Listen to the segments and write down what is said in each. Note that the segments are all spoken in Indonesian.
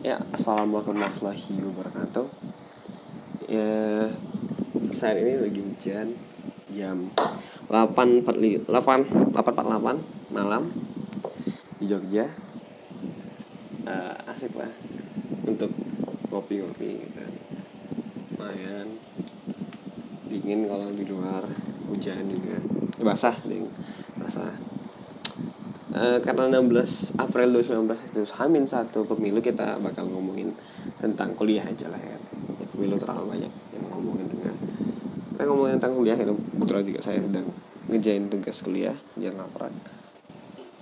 Ya, assalamualaikum warahmatullahi wabarakatuh. Ya, saat ini lagi hujan jam 8.48 8.48 malam di Jogja. Uh, asik lah untuk ngopi-ngopi gitu. Lumayan dingin kalau di luar hujan juga. Ya, basah, ding. Basah. Uh, karena 16 April 2019 itu Hamin satu pemilu kita bakal ngomongin tentang kuliah aja lah ya. Pemilu terlalu banyak yang ngomongin dengan kita ngomongin tentang kuliah itu kebetulan juga saya sedang ngejain tugas kuliah jangan laporan.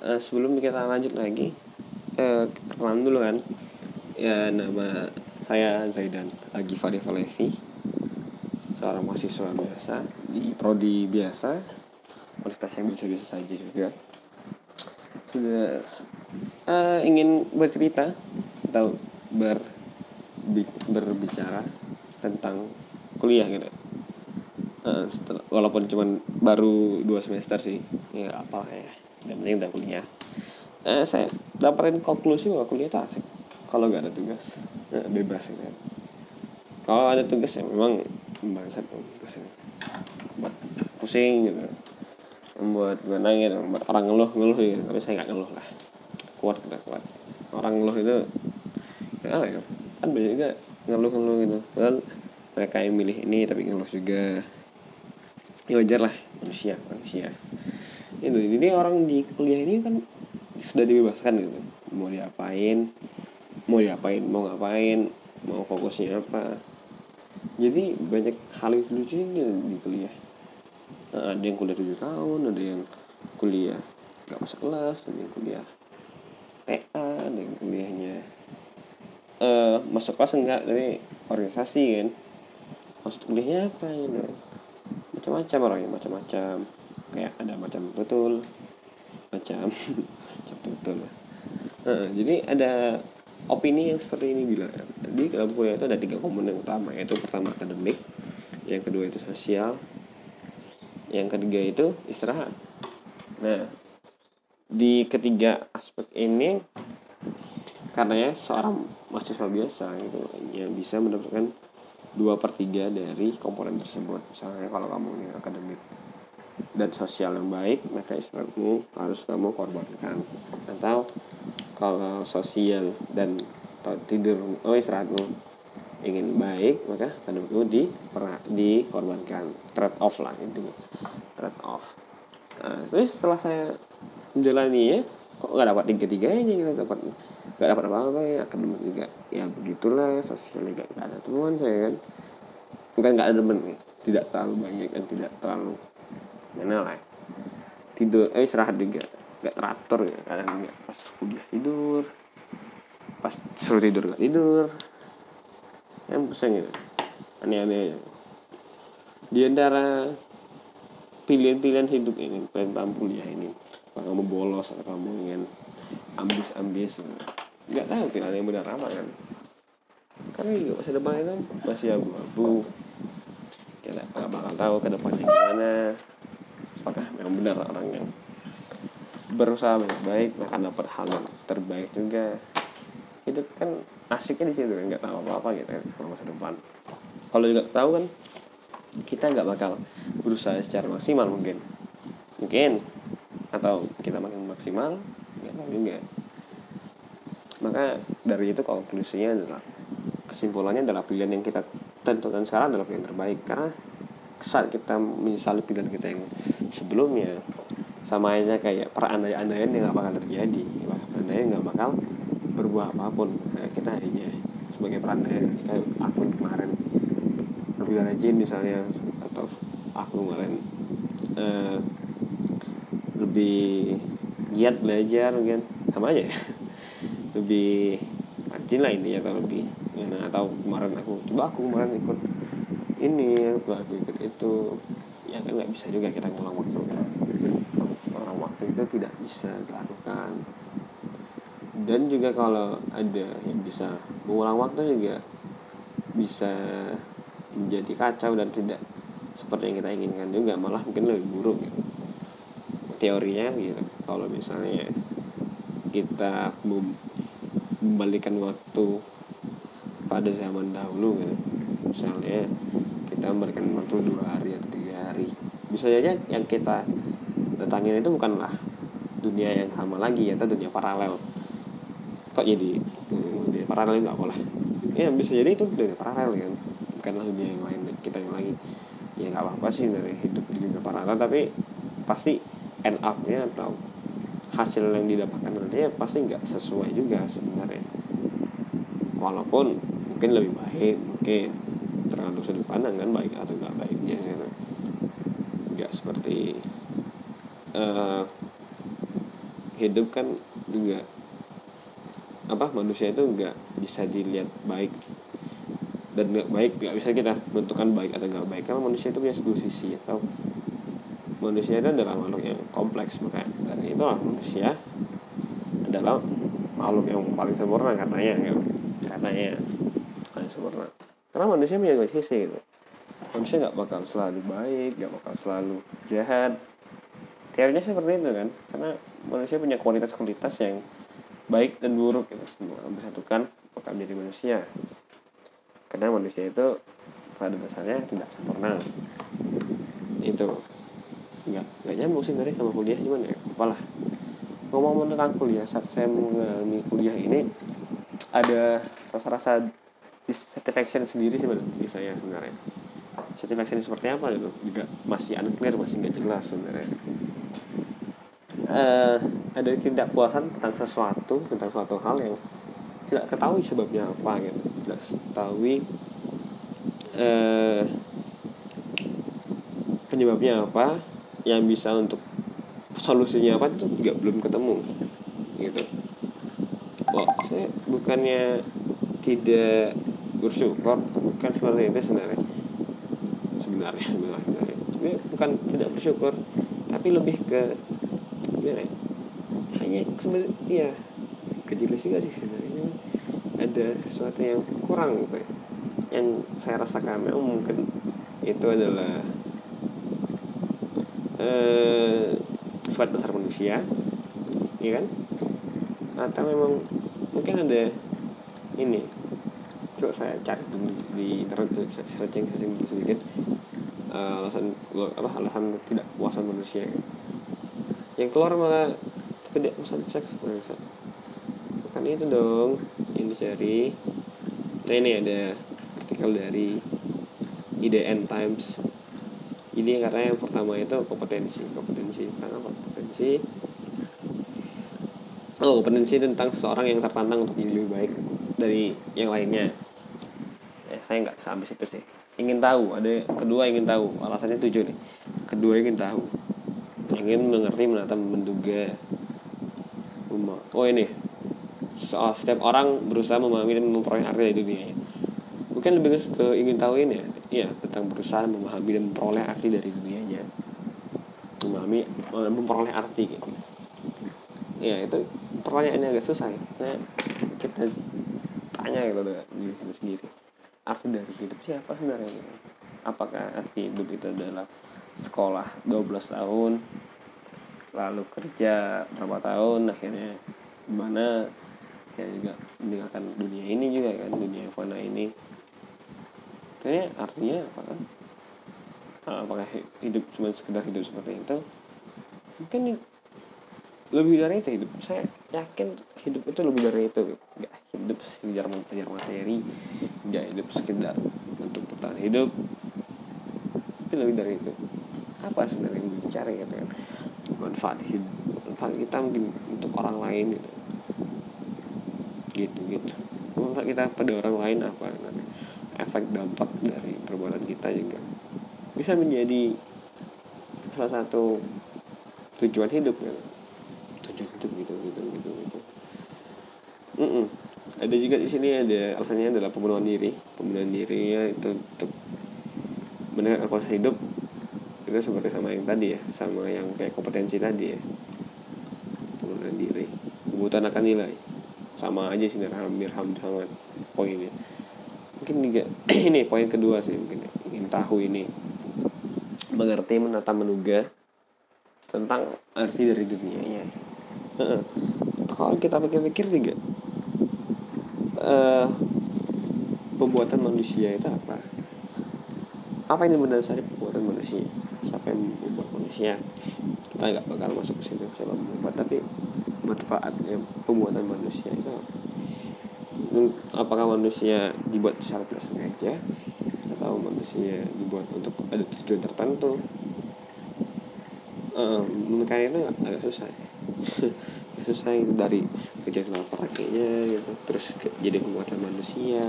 Uh, sebelum kita lanjut lagi uh, dulu kan. Ya nama saya Zaidan Agi Falevi seorang mahasiswa biasa di prodi biasa. Universitas yang biasa-biasa saja juga sudah uh, ingin bercerita atau ber berbicara tentang kuliah gitu? Uh, setelah, walaupun cuman baru dua semester sih. Ya apa ya dan penting udah kuliah. Uh, saya dapetin konklusi bahwa kuliah tak asik kalau nggak ada tugas. Uh, bebas gitu kan. Kalau ada tugas ya memang bangsat tugasnya buat pusing gitu membuat gue nangis membuat orang ngeluh ngeluh gitu tapi saya nggak ngeluh lah. Kuat kita kuat. Orang ngeluh itu ya, ya? Kan banyak juga ngeluh ngeluh gitu. Padahal mereka yang milih ini tapi ngeluh juga. Ya wajar lah manusia manusia. Itu jadi orang di kuliah ini kan sudah dibebaskan gitu. Mau diapain mau diapain mau ngapain mau fokusnya apa. Jadi banyak hal yang lucunya di kuliah ada yang kuliah tujuh tahun ada yang kuliah gak masuk kelas ada yang kuliah TA ada yang kuliahnya uh, masuk kelas enggak tapi organisasi kan. Maksud kuliahnya apa gitu? Macam-macam orangnya macam-macam. Kayak ada macam betul macam macam betul uh, jadi ada opini yang seperti ini bilang di dalam kuliah itu ada tiga komponen utama yaitu pertama akademik yang kedua itu sosial yang ketiga itu istirahat. Nah di ketiga aspek ini karena ya seorang mahasiswa biasa gitu yang bisa mendapatkan dua per tiga dari komponen tersebut. Misalnya kalau kamu ini akademik dan sosial yang baik maka istirahatmu harus kamu korbankan. Atau kalau sosial dan tidur oh istirahatmu ingin baik maka akademikmu di dikorbankan. Trade off lah itu trade off nah, terus setelah saya menjalani ya kok nggak dapat tiga tiganya kita dapat nggak dapat apa apa ya akademik juga. Ya begitulah sosial juga nggak ada teman saya kan. Bukan nggak ada teman tidak terlalu banyak dan tidak terlalu mana lah tidur eh istirahat juga. Nggak teratur ya kadang nggak pas kuliah tidur pas suruh tidur nggak tidur yang pusing gitu aneh-aneh di antara pilihan-pilihan hidup ini tentang kuliah ini apakah kamu bolos atau kamu ingin ambis-ambis nggak tahu ada yang benar apa kan karena juga masa depan itu masih abu-abu kita nggak bakal tahu ke depannya gimana apakah memang benar orang yang berusaha baik-baik akan dapat hal yang terbaik juga. Hidup kan asiknya di situ kan nggak tahu apa-apa gitu kan masa depan. Kalau juga tahu kan kita nggak bakal berusaha secara maksimal mungkin. Mungkin. Atau kita makin maksimal nggak tahu juga. Maka dari itu konklusinya adalah kesimpulannya adalah pilihan yang kita tentukan sekarang adalah pilihan terbaik. Karena saat kita menyesali pilihan kita yang sebelumnya sama aja kayak perandai-andaian yang nggak bakal terjadi. Perandaian nggak bakal berbuah apa pun nah, kita hanya sebagai perandaian kayak aku kemarin lebih rajin misalnya atau aku kemarin uh, lebih giat belajar mungkin sama aja ya. Lebih rajin lah ini atau lebih nah, atau kemarin aku coba aku kemarin ikut ini aku ikut itu. Ya kan nggak bisa juga kita ngulang waktu kan. Orang waktu itu tidak bisa dilakukan dan juga kalau ada yang bisa mengulang waktu juga bisa menjadi kacau dan tidak seperti yang kita inginkan juga malah mungkin lebih buruk gitu. teorinya gitu. Kalau misalnya kita membalikan waktu pada zaman dahulu gitu. Misalnya kita memberikan waktu dua hari atau tiga hari. Bisa saja yang kita datangin itu bukanlah dunia yang sama lagi atau dunia paralel kok jadi dunia paralel nggak boleh ya bisa jadi itu dunia paralel kan. Bukanlah dunia yang lain kita yang lagi. Ya nggak apa-apa sih dari hidup di dunia paralel tapi pasti end up-nya atau hasil yang didapatkan nanti ya pasti nggak sesuai juga sebenarnya. Walaupun mungkin lebih baik mungkin tergantung sudut pandang kan baik atau nggak baiknya gitu. nggak seperti uh, hidup kan juga apa manusia itu nggak bisa dilihat baik. Dan nggak baik nggak bisa kita bentukkan baik atau nggak baik. Karena manusia itu punya dua sisi atau manusia itu adalah makhluk yang kompleks makanya dari itu manusia adalah makhluk yang paling sempurna katanya kan katanya paling sempurna. Karena manusia punya dua sisi gitu. Manusia nggak bakal selalu baik nggak bakal selalu jahat. Teorinya seperti itu kan? Karena manusia punya kualitas-kualitas yang baik dan buruk gitu. Semua bersatukan akan menjadi manusia. Karena manusia itu pada dasarnya tidak sempurna. Itu. Nggak nggak nyambung sih dari sama kuliah cuman ya apalah. Ngomong tentang kuliah saat saya mengalami kuliah ini ada rasa-rasa dissatisfaction sendiri sih bagi saya sebenarnya. Satisfaction seperti apa gitu juga masih unclear masih nggak jelas sebenarnya uh, ada tidak puasan tentang sesuatu tentang suatu hal yang tidak ketahui sebabnya apa gitu. Tidak ketahui uh, penyebabnya apa yang bisa untuk solusinya apa itu juga belum ketemu gitu. Oh saya bukannya tidak bersyukur bukan seperti itu sebenarnya. Sebenarnya sebenarnya. Bukan tidak bersyukur tapi lebih ke gimana ya hanya sebenarnya ya kejelas juga sih sebenarnya. Ada sesuatu yang kurang ya. yang saya rasakan memang mungkin itu adalah eh, sifat besar manusia ya kan? Atau memang mungkin ada ini coba saya cari dulu di internet searching searching sedikit uh, alasan apa alasan tidak puasan manusia yang keluar malah tidak puasan seks bukan itu dong ini cari nah ini ada artikel dari IDN Times. Ini katanya yang pertama itu kompetensi kompetensi. Tentang apa? Kompetensi. Oh kompetensi tentang seseorang yang tertantang untuk jadi lebih baik dari yang lainnya. Eh saya nggak sampai situ sih. Ingin tahu ada kedua ingin tahu. Alasannya tujuh nih. Kedua ingin tahu ingin mengerti menata menduga. Oh ini. Soal setiap orang berusaha memahami dan memperoleh arti dari dunia bukan lebih ke ingin tahu ini ya. Ya tentang berusaha memahami dan memperoleh arti dari dunianya memahami memperoleh arti gitu. Ya itu pertanyaannya agak susah ya. Nah, kita tanya gitu diri sendiri. Arti dari hidup siapa sebenarnya? Apakah arti hidup itu adalah sekolah 12 tahun lalu kerja berapa tahun akhirnya gimana. Ya juga meninggalkan dunia ini juga kan dunia fana ini. Kayaknya artinya apa kan? Nah, apakah hidup cuma sekedar hidup seperti itu? Mungkin lebih dari itu hidup. Saya yakin hidup itu lebih dari itu. Nggak hidup sekedar mengejar materi nggak hidup sekedar untuk bertahan hidup. Itu lebih dari itu. Apa sebenarnya yang dicari gitu kan manfaat hidup manfaat kita mungkin untuk orang lain gitu. Gitu gitu. Manfaat kita pada orang lain apa? Efek dampak dari perbuatan kita juga. Bisa menjadi salah satu tujuan hidup ya tujuan hidup gitu gitu gitu gitu. Mm -mm. ada juga di sini ada alasannya adalah pembunuhan diri. Pembunuhan diri ya itu untuk mendengar kuasa hidup itu seperti sama yang tadi ya sama yang kayak kompetensi tadi ya. Pembunuhan diri kebutuhan akan nilai. Sama aja sih hampir sama poinnya. Mungkin juga ini poin kedua sih mungkin ingin tahu ini. Mengerti menata menduga tentang arti dari dunianya kalau kita pikir-pikir juga uh, pembuatan manusia itu apa? Apa yang mendasari pembuatan manusia yang membuat manusia. Kita nggak bakal masuk ke situ siapa membuat tapi manfaatnya pembuatan manusia itu apakah manusia dibuat secara tidak sengaja atau manusia dibuat untuk ada tujuan tertentu? Um, menurut itu agak susah. Susah itu dari kejadian praktiknya gitu. Terus jadi pembuatan manusia.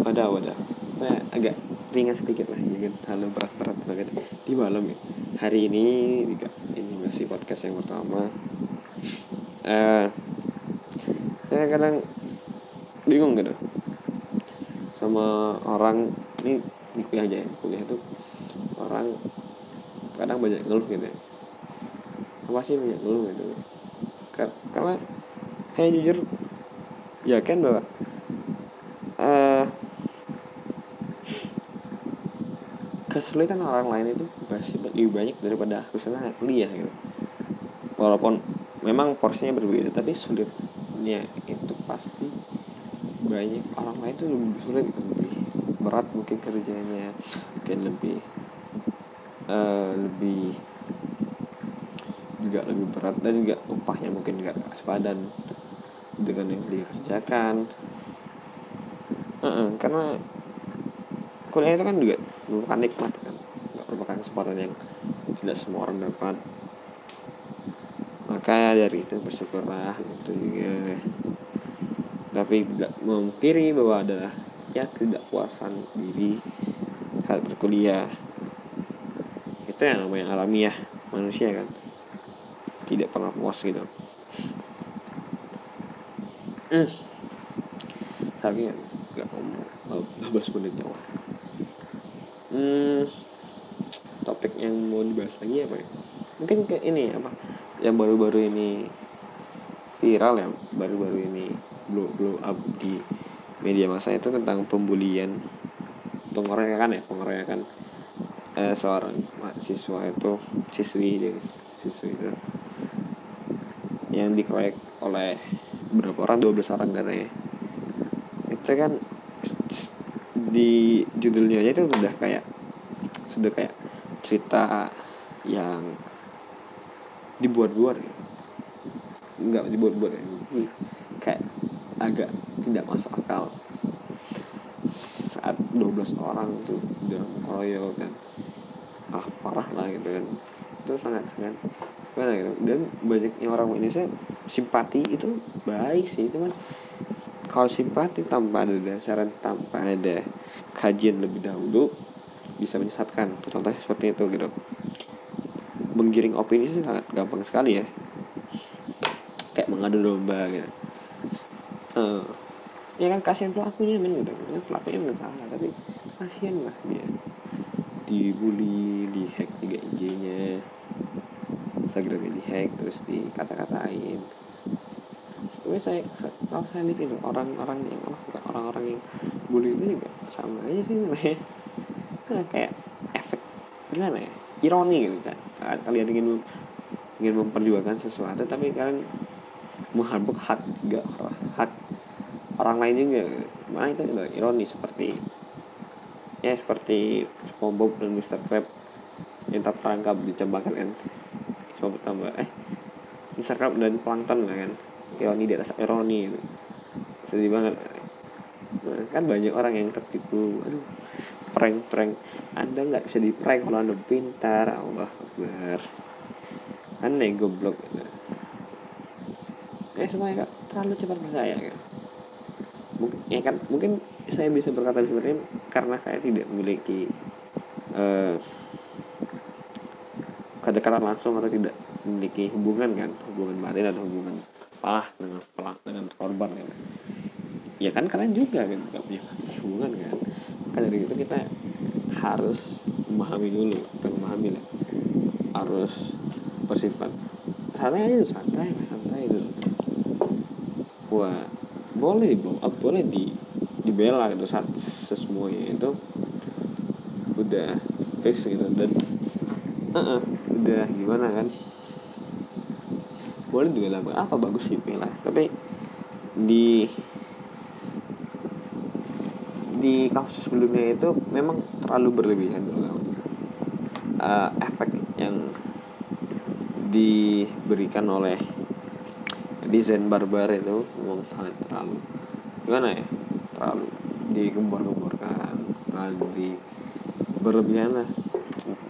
Wadah wadah agak ringan sedikit lah jangan terlalu berat-berat banget di malam ya. Hari ini ini masih podcast yang pertama. Uh, saya kadang bingung gitu. Sama orang ini di kuliah aja ya kuliah itu orang kadang banyak ngeluh gitu ya. Apa sih banyak ngeluh gitu? Karena saya jujur yakin bahwa uh, kesulitan orang lain itu pasti lebih banyak daripada kesulitan kuliah gitu. Walaupun memang porsinya berbeda tapi sulitnya itu pasti banyak orang lain itu lebih sulit lebih berat mungkin kerjanya mungkin lebih uh, lebih juga lebih berat dan juga upahnya mungkin nggak sepadan dengan yang dikerjakan. Uh -uh, karena kuliah itu kan juga merupakan nikmat kan kesempatan yang tidak semua orang dapat. Maka dari itu bersyukurlah itu juga tapi tidak memungkiri bahwa ada ya ketidakpuasan diri saat berkuliah. Itu yang namanya alamiah manusia kan. Tidak pernah puas gitu. Hmm. tapi nggak ngomong 15 menit jauh hmm, yang mau dibahas lagi apa ya? Mungkin ke ini apa yang baru-baru ini viral ya baru-baru ini blow blow up di media masa itu tentang pembulian pengeroyokan ya pengeroyokan eh, seorang mahasiswa itu siswi deh siswi itu yang dikeroyok oleh berapa orang 12 orang katanya. Itu kan di judulnya aja itu udah kayak sudah kayak cerita yang dibuat-buat. Nggak dibuat-buat ya. kayak agak tidak masuk akal. Saat 12 orang tuh dalam kroyo kan. Ah parah lah gitu kan. Itu sangat sangat gimana gitu. Dan banyaknya orang Indonesia simpati itu baik sih itu kan kalau simpati tanpa ada dasaran tanpa ada kajian lebih dahulu bisa menyesatkan. Contohnya seperti itu gitu. Menggiring opini sih sangat gampang sekali ya. Kayak mengadu domba gitu. Uh, ya kan kasihan pelakunya men kan pelakunya nggak salah tapi kasihan lah dia. Dibully dihack juga IG-nya Instagramnya dihack terus dikata-katain. Tapi saya kalau saya lihat itu orang-orang yang oh, orang-orang yang bully itu juga sama aja sih namanya nah, kayak efek gimana ya? Ironi gitu kan. Kalian ingin ingin memperjuangkan sesuatu tapi kalian mengharap hak juga hak orang lain juga mana itu ironi seperti ya seperti SpongeBob dan Mr. Crab yang terperangkap di jebakan kan. Coba tambah eh Mr. Crab dan Plankton lah kan. Ironi di atas ironi itu sedih banget. Nah, kan banyak orang yang tertipu. Aduh prank prank anda nggak bisa di prank kalau anda pintar. Allah Akbar. Aneh goblok. Eh semuanya kak terlalu cepat percaya kan ya kan mungkin saya bisa berkata seperti ini karena saya tidak memiliki uh, kedekatan langsung atau tidak memiliki hubungan kan. Hubungan batin atau hubungan palah dengan pelak dengan korban kan ya kan kalian juga kan nggak punya hubungan kan kan dari itu kita harus memahami dulu dan memahami lah. Harus bersifat santai aja santai santai dulu. Wah boleh blow up boleh di dibela gitu saat semuanya itu. Udah fix gitu dan uh -uh, udah gimana kan? Boleh lah apa bagus sih bela tapi di di kasus sebelumnya itu memang terlalu berlebihan. Uh, efek yang diberikan oleh desain barbar itu memang sangat terlalu gimana ya terlalu digembor-gemborkan terlalu di berlebihan lah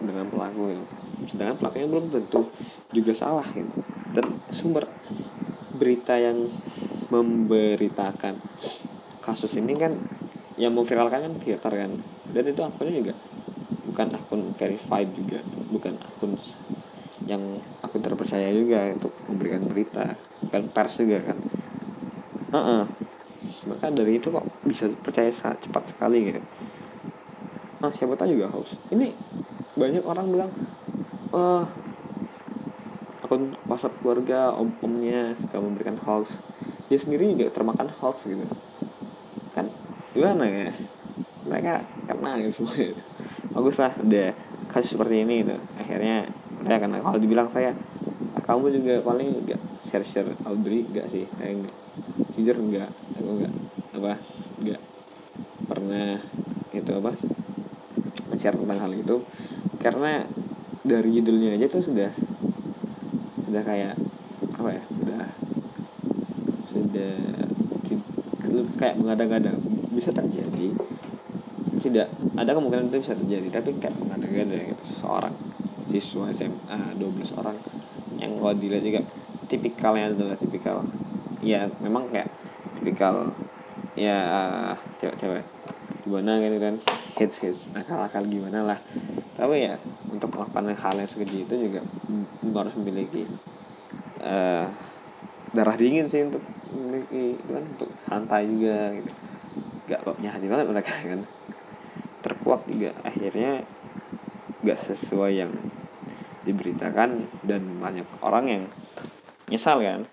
dengan pelaku ini sedangkan pelakunya belum tentu juga salah gitu. Dan sumber berita yang memberitakan kasus ini kan yang memviralkan kan Twitter kan. Dan itu akunnya juga bukan akun verified juga bukan akun yang akun terpercaya juga untuk memberikan berita bukan pers juga kan. Uh -uh. maka dari itu kok bisa percaya cepat sekali gitu. Nah siapa tahu juga hoax. Ini banyak orang bilang oh akun WhatsApp keluarga om omnya suka memberikan hoax. Dia sendiri juga termakan hoax gitu gimana ya? Mereka kena gitu semua. Gitu bagus lah udah kasus seperti ini gitu. Akhirnya udah karena kalau dibilang saya kamu juga paling enggak share share Audrey enggak sih? Saya enggak jujur enggak aku enggak apa enggak pernah itu apa share tentang hal itu. Karena dari judulnya aja tuh sudah sudah kayak apa ya sudah sudah kayak mengada-ngada bisa terjadi. Tidak ada kemungkinan itu bisa terjadi tapi kayak mengada-ngada gitu. Seorang siswa SMA 12 orang yang kalau dilihat juga tipikalnya adalah tipikal ya memang kayak tipikal ya cewek-cewek. Gimana gitu kan hits hits akal-akal gimana lah. Tapi ya untuk melakukan hal yang sekeji itu juga harus memiliki uh, darah dingin sih untuk memiliki itu kan untuk santai juga gitu gak kok hati banget mereka kan. Terkuak juga. Akhirnya gak sesuai yang diberitakan dan banyak orang yang nyesal kan.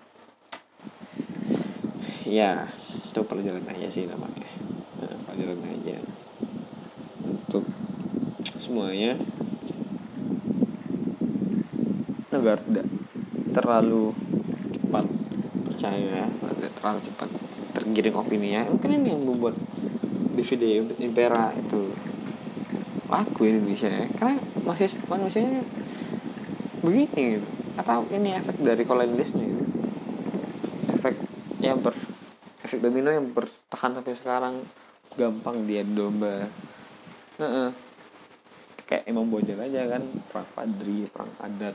Ya itu perjalanan aja sih namanya. Nah, perjalanan aja. Untuk semuanya agar tidak terlalu cepat percaya terlalu cepat tergiring opininya mungkin ini yang membuat DVD Impera itu. Laku Indonesia ya. Karena masih manusianya begini gitu. Atau ini efek dari kolonialisme gitu. Efek yang ber efek domino yang bertahan sampai sekarang. Gampang dia domba. Nah, kayak emang bojol aja kan perang padri perang adat.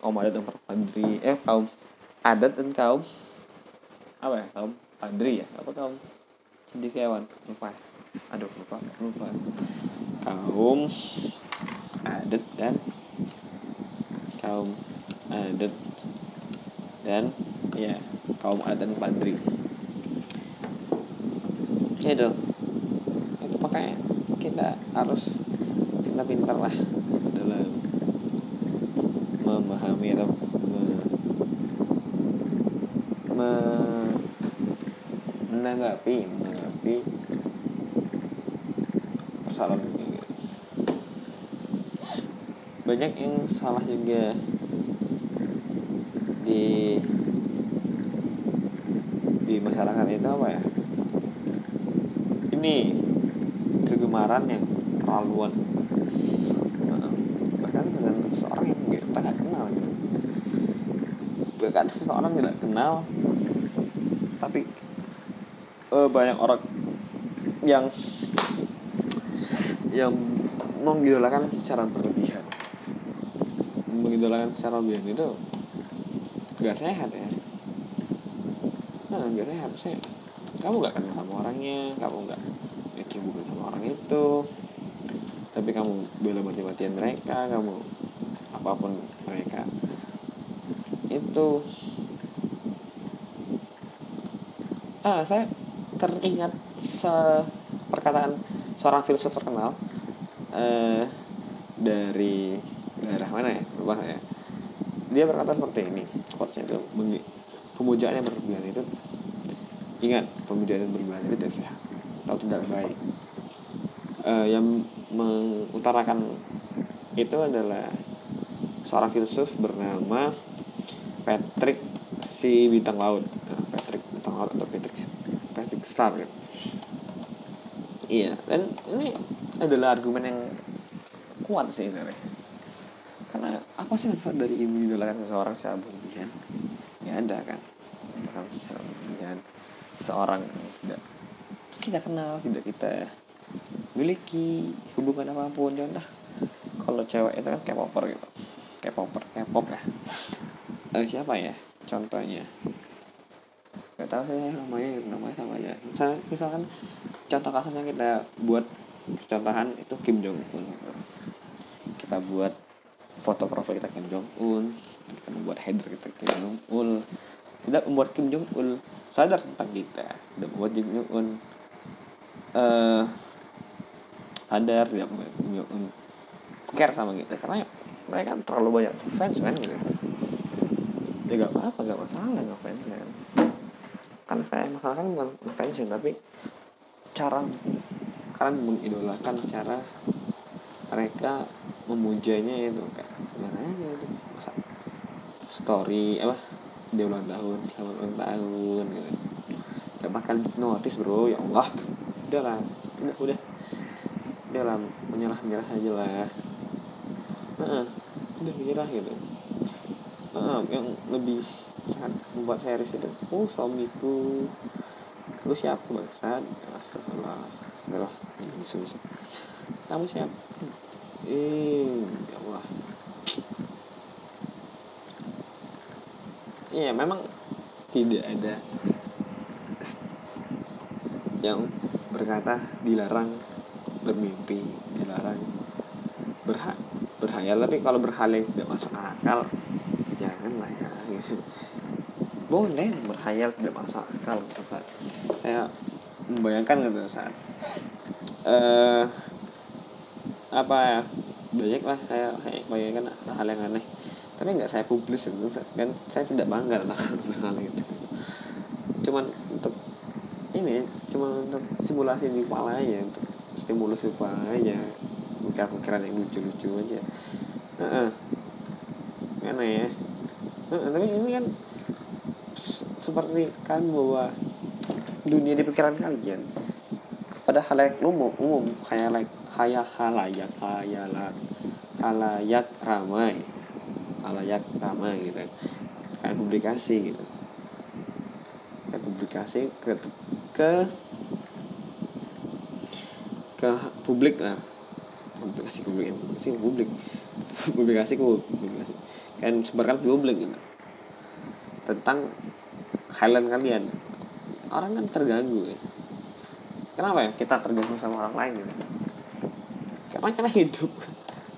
Kaum adat dan perang padri. Eh kaum adat dan kaum apa ya? Kaum padri ya? Apa kaum cendekiawan lupa. Aduh lupa lupa. Kaum adat dan kaum adat dan ya kaum adat dan padri. Ya dong itu makanya kita harus pintar-pintar lah dalam memahami atau me, menanggapi menanggapi persoalan ini. Banyak yang salah juga. Di di masyarakat itu apa ya? Ini kegemaran yang terlaluan. Bahkan dengan seseorang yang kita nggak kenal. Gitu bahkan seseorang tidak kenal tapi uh, banyak orang yang yang mengidolakan secara berlebihan. Mengidolakan secara berlebihan itu gak sehat ya. Nah gak sehat sih kamu gak kenal sama orangnya kamu gak yakin bukan sama orang itu. Tapi kamu bela mati-matian mereka kamu apa pun mereka. Itu ah saya teringat se perkataan seorang filsuf terkenal eh, dari daerah mana ya? Lupa ya. Dia berkata seperti ini quotesnya itu pemujaan yang berlebihan itu ingat pemujaan yang berlebihan itu tidak sehat atau tidak baik. Uh, yang mengutarakan itu adalah seorang filsuf bernama Patrick si bintang laut Patrick bintang laut atau Patrick Patrick Star gitu. Iya dan ini adalah argumen yang kuat sih sebenarnya. Karena apa sih manfaat dari mengidolakan seseorang secara berlebihan? Ya ada kan? Secara berlebihan. Seorang tidak kita kenal tidak kita miliki hubungan apa pun. Contoh kalau cewek itu kan kayak popper gitu. Kayak popper kayak pop ya. Eh, siapa ya? Contohnya. Gak tahu saya namanya namanya sama aja misalkan, misalkan contoh kasusnya kita buat contohan itu Kim Jong Un kita buat foto profil kita Kim Jong Un kita membuat header kita Kim Jong Un tidak membuat Kim Jong Un sadar tentang kita. Tidak membuat Kim Jong Un uh, sadar tidak membuat Kim Jong Un care sama kita karena mereka terlalu banyak fans kan gitu. Ya gak apa-apa gak masalah nggak fans kan kan saya masalah kan bukan fans tapi cara kalian mengidolakan cara mereka memujanya itu kayak gimana aja itu masa story apa dia ulang tahun selamat ulang tahun gitu. Kayak bakal notice bro ya Allah. Udah lah udah udah. Udah lah menyerah menyerah aja lah. Uh, udah menyerah gitu. Uh, yang lebih sangat membuat saya risih itu oh suamiku lu siapa bangsat astagfirullah astagfirullah ini bisa kamu siapa? Eh ya Allah Iya memang tidak ada yang berkata dilarang bermimpi dilarang berha berhayal. Tapi kalau berhayal tidak masuk akal jangan lah ya gitu. Boleh berhayal tidak masuk akal saya membayangkan gitu saat eh apa ya? Banyak lah saya bayangkan hal yang aneh. Tapi nggak saya publis itu kan saya tidak bangga tentang hal itu cuman untuk ini cuma untuk simulasi di kepala aja untuk stimulus di kepala aja. Pikiran-pikiran yang lucu-lucu aja. Uh -uh. aneh ya. Uh, tapi ini kan seperti kan bahwa dunia di pikiran kalian. Kepada hal yang umum umum kayak kayak halayak hayalat halayak ramai. Halayak ramai gitu kayak publikasi gitu. Kayak publikasi ke ke ke publik lah. Publikasi publik publikasi publik. Publikasi ke publikasi. Kan sebarkan publik gitu. Tentang highland kalian orang kan terganggu ya. Kenapa ya? Kita terganggu sama orang lain gitu karena karena hidup.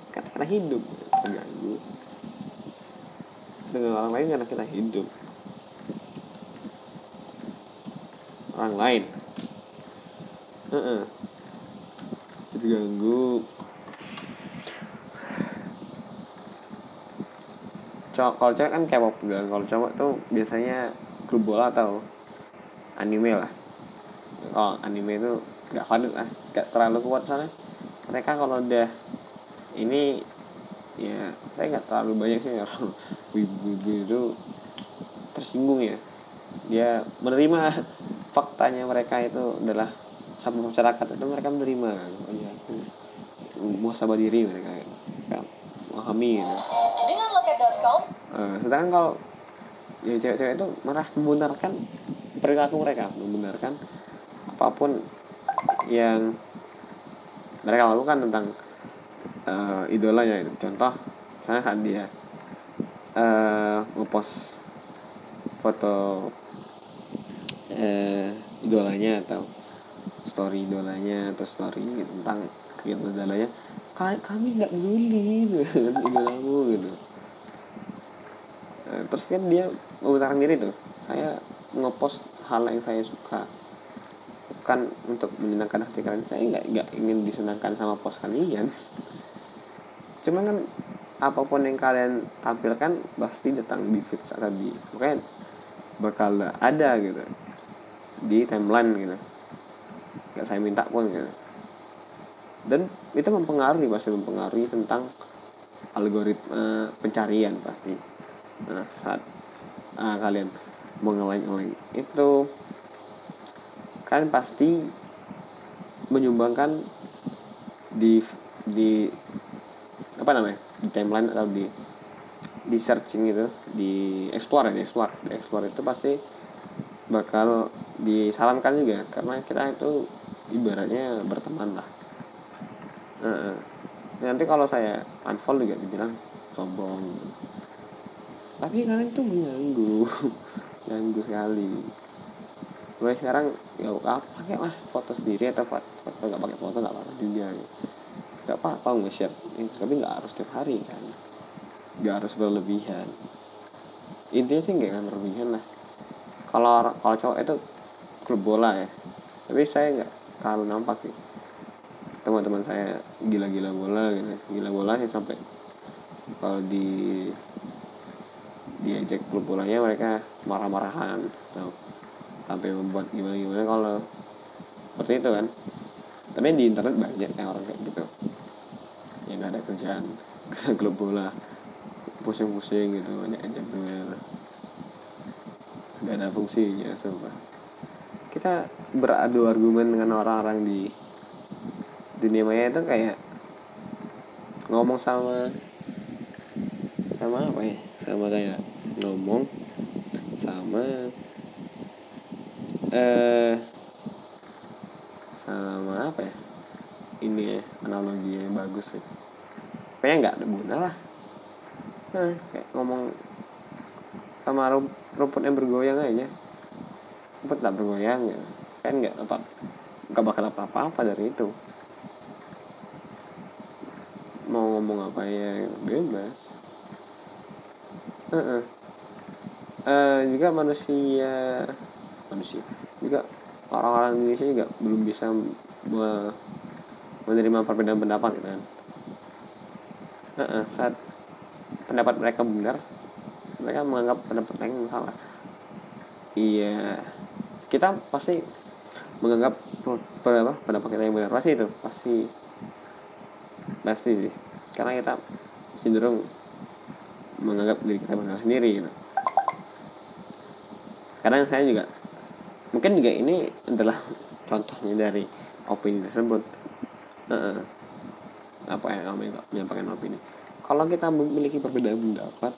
Karena karena hidup. Terganggu. Dengan orang lain karena kita hidup. Orang lain. Uh -uh. terganggu. Cowok kalau cewek kan K-pop kan. Kalau cowok tuh biasanya klub bola atau anime lah. Oh anime itu nggak valid lah. Nggak terlalu kuat soalnya. Mereka kalau udah ini ya saya nggak terlalu banyak sih kalau wibu-wibu itu tersinggung ya. Dia menerima faktanya mereka itu adalah sama masyarakat itu mereka menerima. Oh ya muhasabah diri mereka. Ya, memahami gitu. dengan loket.com uh, sedangkan kalau ya cewek-cewek itu marah membenarkan perilaku mereka membenarkan apa pun yang mereka lakukan tentang uh, idolanya itu. Contoh misalnya saat dia uh, ngepost foto uh, idolanya atau story idolanya atau story tentang kegiatan idolanya kami nggak peduli dengan idolamu gitu. Terus kan dia mengutarakan diri tuh saya ngepost hal yang saya suka. Bukan untuk menyenangkan hati kalian saya nggak nggak ingin disenangkan sama post kalian. Cuman kan apa pun yang kalian tampilkan pasti datang di feed atau di makanya bakal ada gitu. Di timeline gitu. Nggak saya minta pun gitu. Dan itu mempengaruhi pasti mempengaruhi tentang algoritma pencarian pasti. Nah saat uh, kalian mengeleng-eleng. Itu kalian pasti menyumbangkan di di apa namanya di timeline atau di di searching gitu di explore ya di explore. Di explore itu pasti bakal disarankan juga karena kita itu ibaratnya berteman lah. Uh, nanti kalau saya unfollow juga dibilang sombong. Tapi kalian tuh mengganggu ganggu sekali. Mulai sekarang ya apa pakai lah foto sendiri atau foto nggak pakai foto nggak apa-apa juga nggak apa-apa nge-share tapi nggak harus tiap hari kan. Nggak harus berlebihan. Intinya sih nggak akan berlebihan lah. Kalau kalau cowok itu klub bola ya. Tapi saya nggak terlalu nampak sih. Teman-teman saya gila-gila bola gitu. Gila bola sih sampai kalau di diajak klub bolanya mereka marah-marahan so, sampai membuat gimana gimana kalau seperti itu kan. Tapi di internet banyak yang orang kayak gitu. Yang gak ada kerjaan karena klub bola. Pusing-pusing gitu banyak ajak duel gak ada fungsinya sumpah. Kita beradu argumen dengan orang-orang di dunia maya itu kayak ngomong sama sama apa ya? Sama kayak ngomong sama eh sama apa ya? Ini ya analogi yang bagus sih kayaknya nggak ada guna lah. Nah, kayak ngomong sama rumput yang bergoyang aja. Rumput tak bergoyang ya. Kan nggak apa nggak bakal apa-apa dari itu. Mau ngomong apa ya bebas. Uh -uh. Uh, juga manusia. Manusia. Juga orang-orang Indonesia juga belum bisa me menerima perbedaan pendapat gitu kan? Uh, saat pendapat mereka benar mereka menganggap pendapat mereka salah. Iya. Kita pasti menganggap apa pendapat kita yang benar. Pasti itu pasti. Pasti sih. Karena kita cenderung menganggap diri kita benar sendiri gitu. Kadang saya juga mungkin juga ini adalah contohnya dari opini tersebut. Uh, apa yang kami menyampaikan opini. Kalau kita memiliki perbedaan pendapat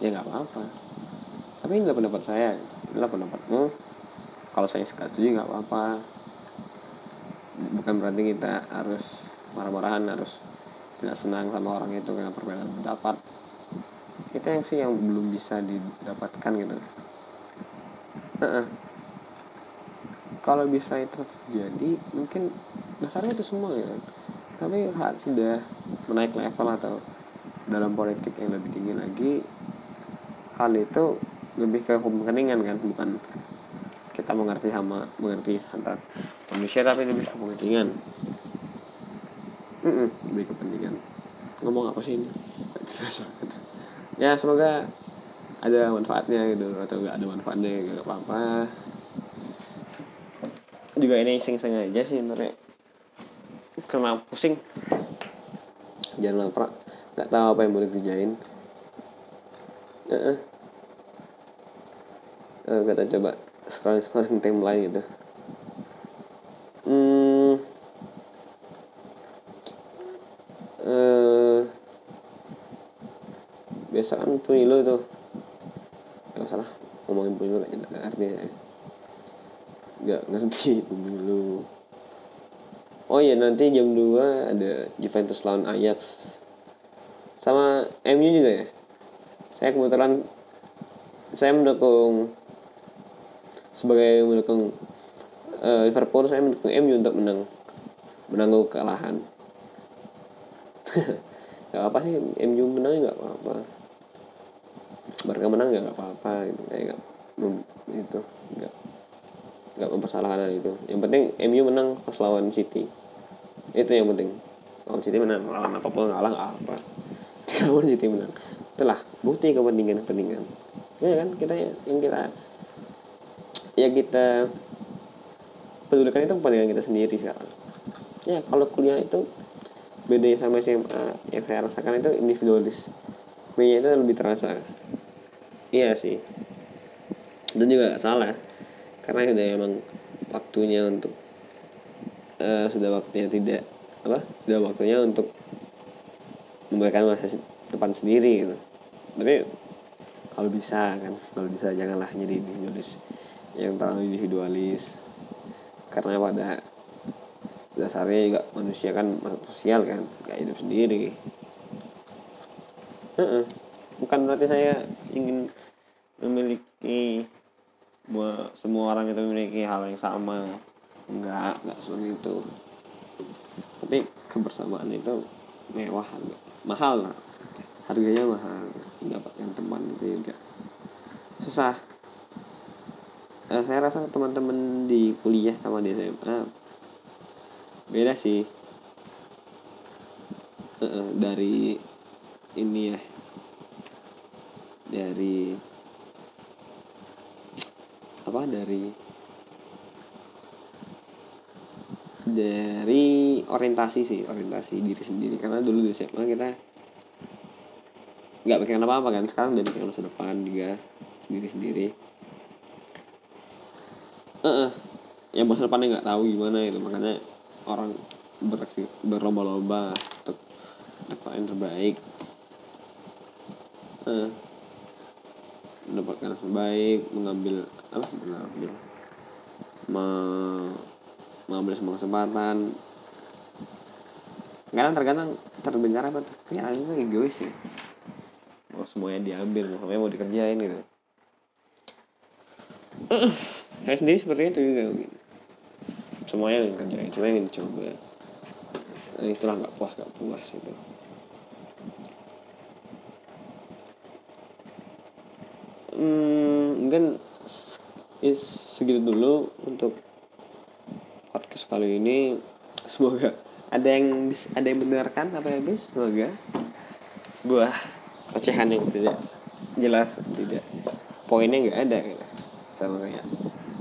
ya nggak apa-apa. Tapi nggak pendapat saya adalah pendapatmu. Kalau saya setuju nggak apa-apa. Bukan berarti kita harus marah-marahan harus tidak senang sama orang itu karena perbedaan pendapat. Itu yang sih yang belum bisa didapatkan gitu kalau bisa itu terjadi mungkin dasarnya itu semua ya. Tapi saat sudah menaik level atau dalam politik yang lebih tinggi lagi hal itu lebih ke kepentingan kan bukan kita mengerti sama mengerti antar manusia tapi lebih ke kepentingan. Mm -mm, lebih kepentingan. Ngomong apa sih ini? Ya semoga ada manfaatnya gitu atau nggak ada manfaatnya gak apa-apa. Juga ini iseng-iseng aja sih sebenarnya. Karena pusing. Jangan lapar. Nggak tahu apa yang boleh kerjain uh -uh. Uh, kita coba scrolling scrolling timeline gitu. Hmm. Uh, biasa kan pemilu itu nggak salah ngomongin pemilu gak artinya ya. Nggak ngerti pemilu oh ya nanti jam 2 ada Juventus lawan Ajax. Sama MU juga ya? Saya kebetulan saya mendukung sebagai mendukung uh, Liverpool saya mendukung MU untuk menang menanggung kekalahan. Nggak apa sih MU menang nggak apa-apa mereka menang nggak apa-apa gitu. Kayak itu nggak nggak mempersalahkan itu. Yang penting MU menang pas lawan City. Itu yang penting. Lawan City menang lawan apa pun kalah nggak apa lawan City menang itulah bukti kepentingan kepentingan ya kan? Kita yang kita ya kita pedulikan itu kepentingan kita sendiri sekarang. Ya kalau kuliah itu beda sama SMA yang saya rasakan itu individualis. Nya itu lebih terasa iya sih. Dan juga gak salah. Karena sudah emang waktunya untuk uh, sudah waktunya tidak apa sudah waktunya untuk memberikan masa depan sendiri gitu. Tapi kalau bisa kan kalau bisa janganlah jadi individualis yang terlalu individualis. Karena pada dasarnya juga manusia kan makhluk sosial kan gak hidup sendiri. Uh-uh. Bukan berarti saya ingin memiliki semua orang itu memiliki hal yang sama. Enggak enggak seperti itu. Tapi kebersamaan itu mewah mahal lah. Harganya mahal. Mendapatkan teman itu juga. Susah. Eh, saya rasa teman-teman di kuliah sama di SMA beda sih. Uh, dari ini ya dari apa dari dari orientasi sih orientasi diri sendiri. Karena dulu di SMA kita nggak pikiran apa apa kan. Sekarang udah pikiran masa depan juga sendiri sendiri eh uh, yang masa depannya nggak tahu gimana itu. Makanya orang berlomba-lomba untuk dapat yang terbaik. Uh, mendapatkan yang terbaik mengambil apa? Mengambil. Mengambil semua kesempatan. Kadang tergantung terdengar apa tuh. Ya itu egois sih. Mau semuanya diambil mau semuanya mau dikerjain gitu. Saya sendiri seperti itu juga. Semuanya yang kerjain semuanya yang dicoba. Nah, itulah nggak puas nggak puas itu hmm, mungkin segitu dulu untuk podcast kali ini. Semoga ada yang ada yang mendengarkan apa ya bis semoga buah ocehan yang tidak jelas tidak poinnya nggak ada. Gitu sama kayak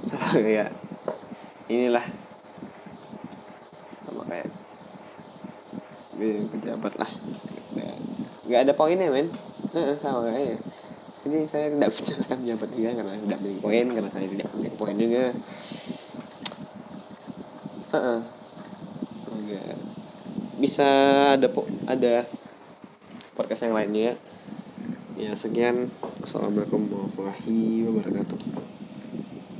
sama kayak inilah pejabat lah. Nggak ada poinnya men. Sama kayak jadi saya tidak akan pejabat juga karena tidak beli poin karena saya tidak beli poin juga. Uh bisa ada po ada podcast yang lainnya. Ya sekian. Assalamualaikum warahmatullahi wabarakatuh